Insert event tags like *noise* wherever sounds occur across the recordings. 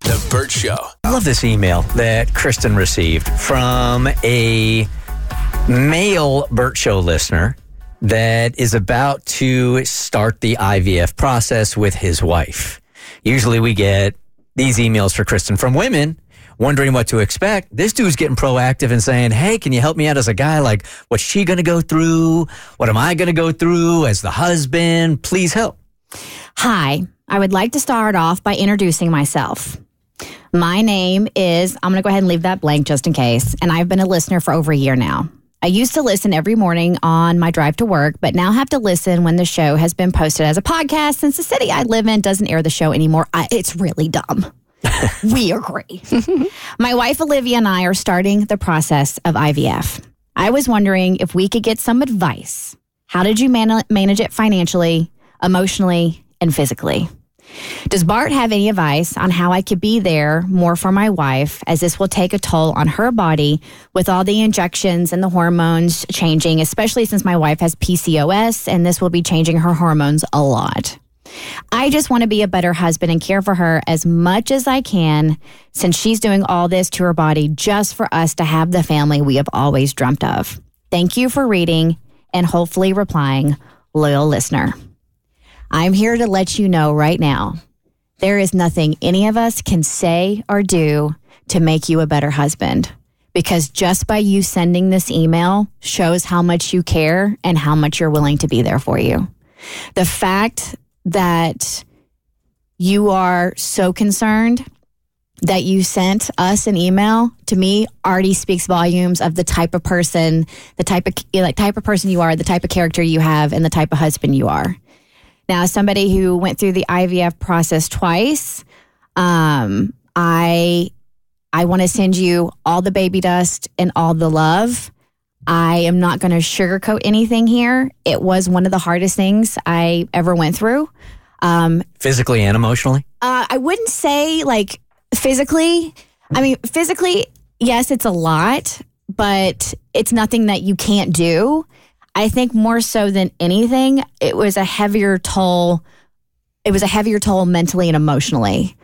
The Burt Show. I love this email that Kristen received from a male Burt Show listener that is about to start the IVF process with his wife. Usually we get these emails for Kristen from women wondering what to expect. This dude's getting proactive and saying, Hey, can you help me out as a guy? Like, what's she going to go through? What am I going to go through as the husband? Please help. Hi, I would like to start off by introducing myself. My name is, I'm going to go ahead and leave that blank just in case, and I've been a listener for over a year now. I used to listen every morning on my drive to work, but now have to listen when the show has been posted as a podcast since the city I live in doesn't air the show anymore. I, it's really dumb. *laughs* we agree. *laughs* my wife Olivia and I are starting the process of IVF. I was wondering if we could get some advice. How did you man- manage it financially, emotionally, and physically? Does Bart have any advice on how I could be there more for my wife, as this will take a toll on her body with all the injections and the hormones changing, especially since my wife has PCOS and this will be changing her hormones a lot? I just want to be a better husband and care for her as much as I can since she's doing all this to her body just for us to have the family we have always dreamt of. Thank you for reading and hopefully replying, loyal listener. I'm here to let you know right now there is nothing any of us can say or do to make you a better husband. Because just by you sending this email shows how much you care and how much you're willing to be there for you. The fact that you are so concerned that you sent us an email to me already speaks volumes of the type of person, the type of like type of person you are, the type of character you have, and the type of husband you are. Now, as somebody who went through the IVF process twice, um, I I want to send you all the baby dust and all the love. I am not going to sugarcoat anything here. It was one of the hardest things I ever went through. Um, Physically and emotionally? uh, I wouldn't say like physically. I mean, physically, yes, it's a lot, but it's nothing that you can't do. I think more so than anything, it was a heavier toll. It was a heavier toll mentally and emotionally.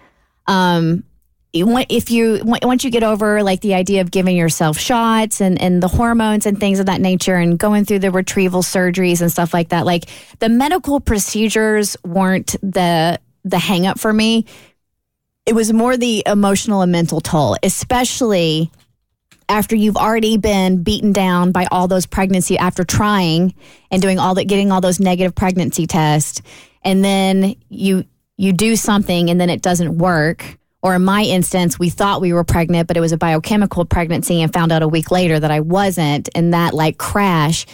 Um, if you once you get over like the idea of giving yourself shots and and the hormones and things of that nature and going through the retrieval surgeries and stuff like that like the medical procedures weren't the the hang up for me it was more the emotional and mental toll especially after you've already been beaten down by all those pregnancy after trying and doing all that getting all those negative pregnancy tests and then you you do something and then it doesn't work. Or in my instance we thought we were pregnant but it was a biochemical pregnancy and found out a week later that I wasn't and that like crash.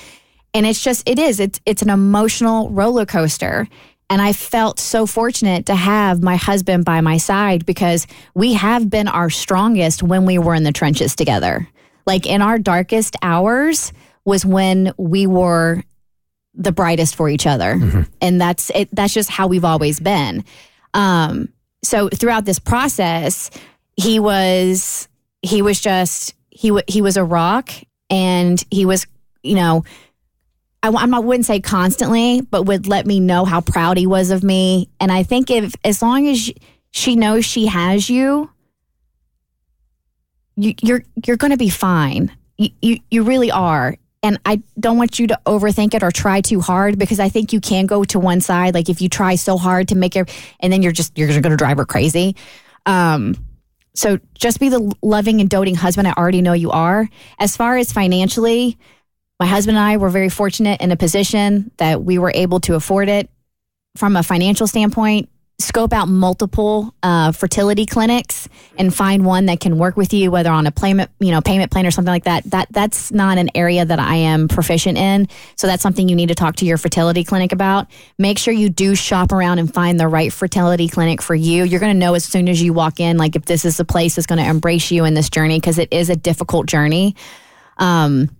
And it's just it is it's it's an emotional roller coaster and I felt so fortunate to have my husband by my side because we have been our strongest when we were in the trenches together. Like in our darkest hours was when we were the brightest for each other. Mm-hmm. And that's it, that's just how we've always been. Um, so throughout this process, he was he was just he w- he was a rock and he was you know I, I wouldn't say constantly, but would let me know how proud he was of me. And I think if as long as she knows she has you, you you're you're going to be fine. You, you you really are. And I don't want you to overthink it or try too hard because I think you can go to one side. Like if you try so hard to make it, and then you're just you're going to drive her crazy. Um, So just be the loving and doting husband I already know you are. As far as financially, my husband and I were very fortunate in a position that we were able to afford it from a financial standpoint scope out multiple uh, fertility clinics and find one that can work with you, whether on a payment, you know, payment plan or something like that. That that's not an area that I am proficient in. So that's something you need to talk to your fertility clinic about. Make sure you do shop around and find the right fertility clinic for you. You're going to know as soon as you walk in, like if this is the place that's going to embrace you in this journey because it is a difficult journey. Um,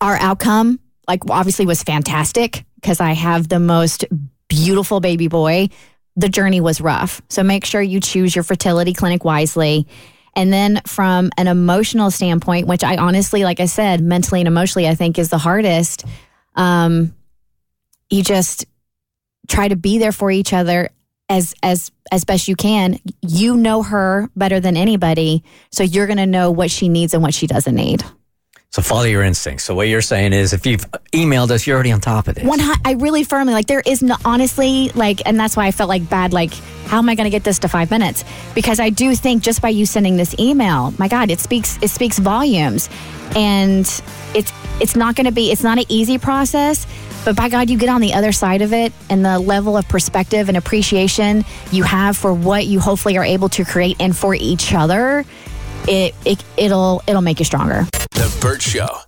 our outcome, like obviously, was fantastic because I have the most beautiful baby boy the journey was rough. So make sure you choose your fertility clinic wisely. And then from an emotional standpoint, which I honestly, like I said, mentally and emotionally, I think is the hardest. Um, you just try to be there for each other as as as best you can. You know her better than anybody, so you're going to know what she needs and what she doesn't need. So follow your instincts. So what you're saying is, if you've emailed us, you're already on top of this. One, I really firmly like there is no honestly like, and that's why I felt like bad. Like, how am I going to get this to five minutes? Because I do think just by you sending this email, my God, it speaks it speaks volumes, and it's it's not going to be it's not an easy process. But by God, you get on the other side of it, and the level of perspective and appreciation you have for what you hopefully are able to create and for each other, it, it it'll it'll make you stronger. The Burt Show.